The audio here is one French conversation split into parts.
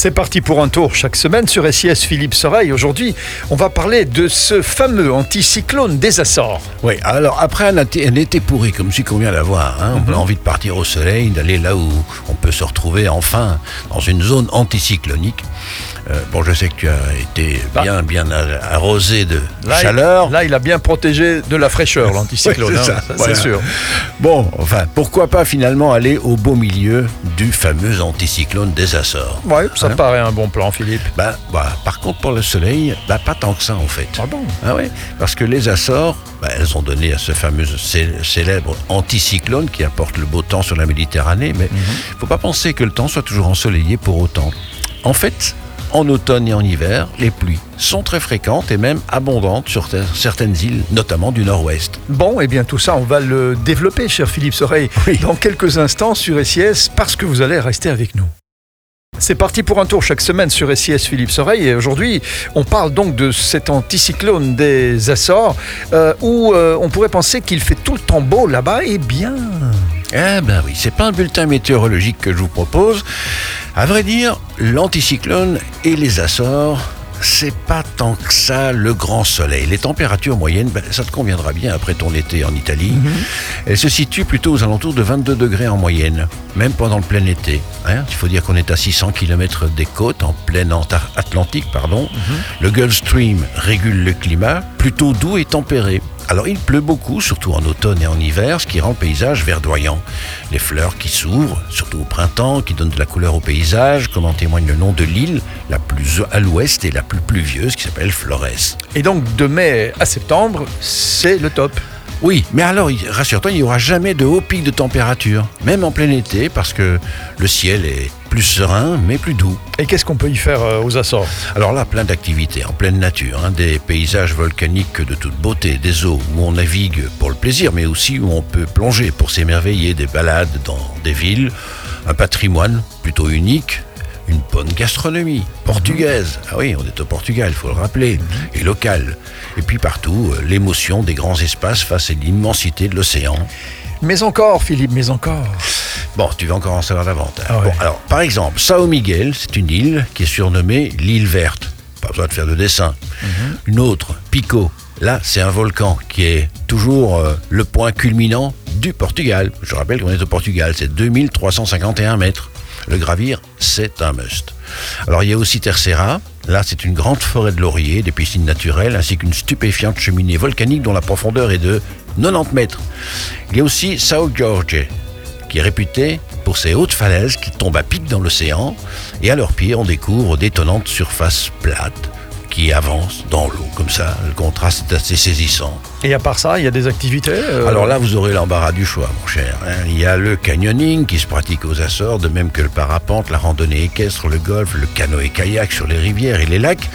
C'est parti pour un tour chaque semaine sur SIS Philippe Soreille. Aujourd'hui, on va parler de ce fameux anticyclone des Açores. Oui, alors après un, été, un été pourri comme celui qu'on vient d'avoir, hein, on a envie de partir au soleil, d'aller là où on peut se retrouver enfin dans une zone anticyclonique. Euh, bon, je sais que tu as été Bah. bien, bien arrosé de Là, il- chaleur. là, il a bien protégé de la fraîcheur, l'anticyclone. C'est hein, voilà. Sûr. Bon, enfin, pourquoi pas finalement aller au beau milieu du fameux anticyclone des Açores? Ouais, ça Hein paraît un bon plan, Philippe? bah, bah, par contre, pour le soleil, bah, pas tant que ça en fait. Ah bon? Ah ouais, parce que les Açores, bah, elles ont donné à ce fameux cé- célèbre anticyclone qui apporte le beau temps sur la Méditerranée, mais il faut pas penser que le temps soit toujours ensoleillé pour autant. En fait, en automne et en hiver, les pluies sont très fréquentes et même abondantes sur certaines îles, notamment du nord-ouest. Bon, et bien tout ça, on va le développer, cher Philippe Soreille, Oui. dans quelques instants sur SIS, parce que vous allez rester avec nous. C'est parti pour un tour chaque semaine sur SIS Philippe Soreille et aujourd'hui on parle donc de cet anticyclone des Açores euh, où euh, on pourrait penser qu'il fait tout le temps beau là-bas et bien. Eh ben oui, c'est pas un bulletin météorologique que je vous propose. À vrai dire, l'anticyclone et les Açores, c'est pas tant que ça le grand soleil. Les températures moyennes, ben, ça te conviendra bien après ton été en Italie. Elles se situent plutôt aux alentours de 22 degrés en moyenne, même pendant le plein été. hein. Il faut dire qu'on est à 600 km des côtes, en pleine Atlantique, pardon. Le Gulf Stream régule le climat, plutôt doux et tempéré. Alors il pleut beaucoup, surtout en automne et en hiver, ce qui rend le paysage verdoyant. Les fleurs qui s'ouvrent, surtout au printemps, qui donnent de la couleur au paysage, comme en témoigne le nom de l'île, la plus à l'ouest et la plus pluvieuse, qui s'appelle Flores. Et donc de mai à septembre, c'est le top. Oui, mais alors, rassure-toi, il n'y aura jamais de haut pic de température, même en plein été, parce que le ciel est plus serein, mais plus doux. Et qu'est-ce qu'on peut y faire euh, aux Açores? Alors là, plein d'activités en pleine nature, hein, des paysages volcaniques de toute beauté, des eaux où on navigue pour le plaisir, mais aussi où on peut plonger pour s'émerveiller, des balades dans des villes, un patrimoine plutôt unique, une bonne gastronomie portugaise. Ah oui, on est au Portugal, il faut le rappeler, et locale. Et puis partout, euh, l'émotion des grands espaces face à l'immensité de l'océan. Mais encore, Philippe, mais encore. Bon, tu veux encore en savoir davantage. Ah ouais. Bon, alors, par exemple, Sao Miguel, c'est une île qui est surnommée l'île verte. Pas besoin de faire de dessin. Mhm. Une autre, Pico. Là, c'est un volcan qui est toujours euh, le point culminant du Portugal. Je rappelle qu'on est au Portugal, c'est 2351 mètres. Le gravir, c'est un must. Alors, il y a aussi Terceira. Là, c'est une grande forêt de lauriers, des piscines naturelles, ainsi qu'une stupéfiante cheminée volcanique dont la profondeur est de 90 mètres. Il y a aussi Sao Jorge, qui est réputé pour ses hautes falaises qui tombent à pic dans l'océan, et à leur pied on découvre d'étonnantes surfaces plates qui avancent dans l'eau, comme ça, le contraste est assez saisissant. Et à part ça, il y a des activités euh, Alors là, vous aurez l'embarras du choix, mon cher. hein. Il y a le canyoning qui se pratique aux Açores, de même que le parapente, la randonnée équestre, le golf, le canoë-kayak sur les rivières et les lacs,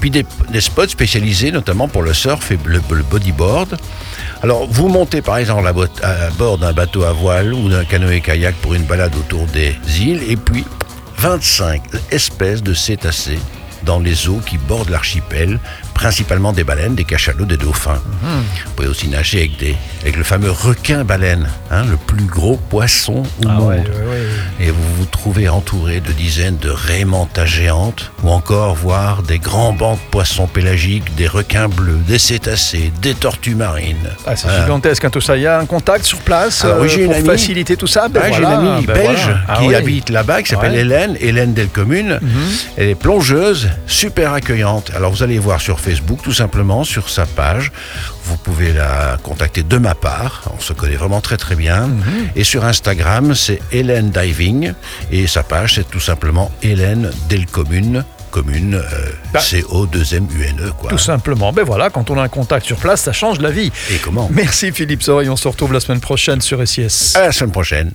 puis des, des spots spécialisés notamment pour le surf et le, le bodyboard. Alors, vous montez par exemple à bord d'un bateau à voile ou d'un canoë-kayak pour une balade autour des îles, et puis 25 espèces de cétacés dans les eaux qui bordent l'archipel, principalement des baleines, des cachalots, des dauphins. Vous pouvez aussi nager avec, des, avec le fameux requin-baleine, hein, le plus gros poisson au Ah monde. ouais, ouais, ouais. Et vous vous trouvez entouré de dizaines de raimentas géantes, ou encore voir des grands bancs de poissons pélagiques, des requins bleus, des cétacés, des tortues marines. Ah, c'est Voilà. gigantesque hein, tout ça. Il y a un contact sur place Alors, oui, euh, pour amie- faciliter tout ça? Ben Ah, J'ai voilà, une amie ben belge voilà. Ah qui oui. habite là-bas, qui s'appelle. Mhm. Hélène, Hélène Delcommune. Elle est plongeuse, super accueillante. Alors vous allez voir sur Facebook, tout simplement, sur sa page. Vous pouvez la contacter de ma part. On se connaît vraiment très très bien. Mhm. Et sur Instagram, c'est Hélène Diving. Et sa page, c'est tout simplement Hélène Delcommune. Commune, euh, Bah. C-O-2-M-U-N-E, quoi. Tout simplement. Ben voilà, quand on a un contact sur place, ça change la vie. Et comment? Merci Philippe Soreille. On se retrouve la semaine prochaine sur SIS. À la semaine prochaine.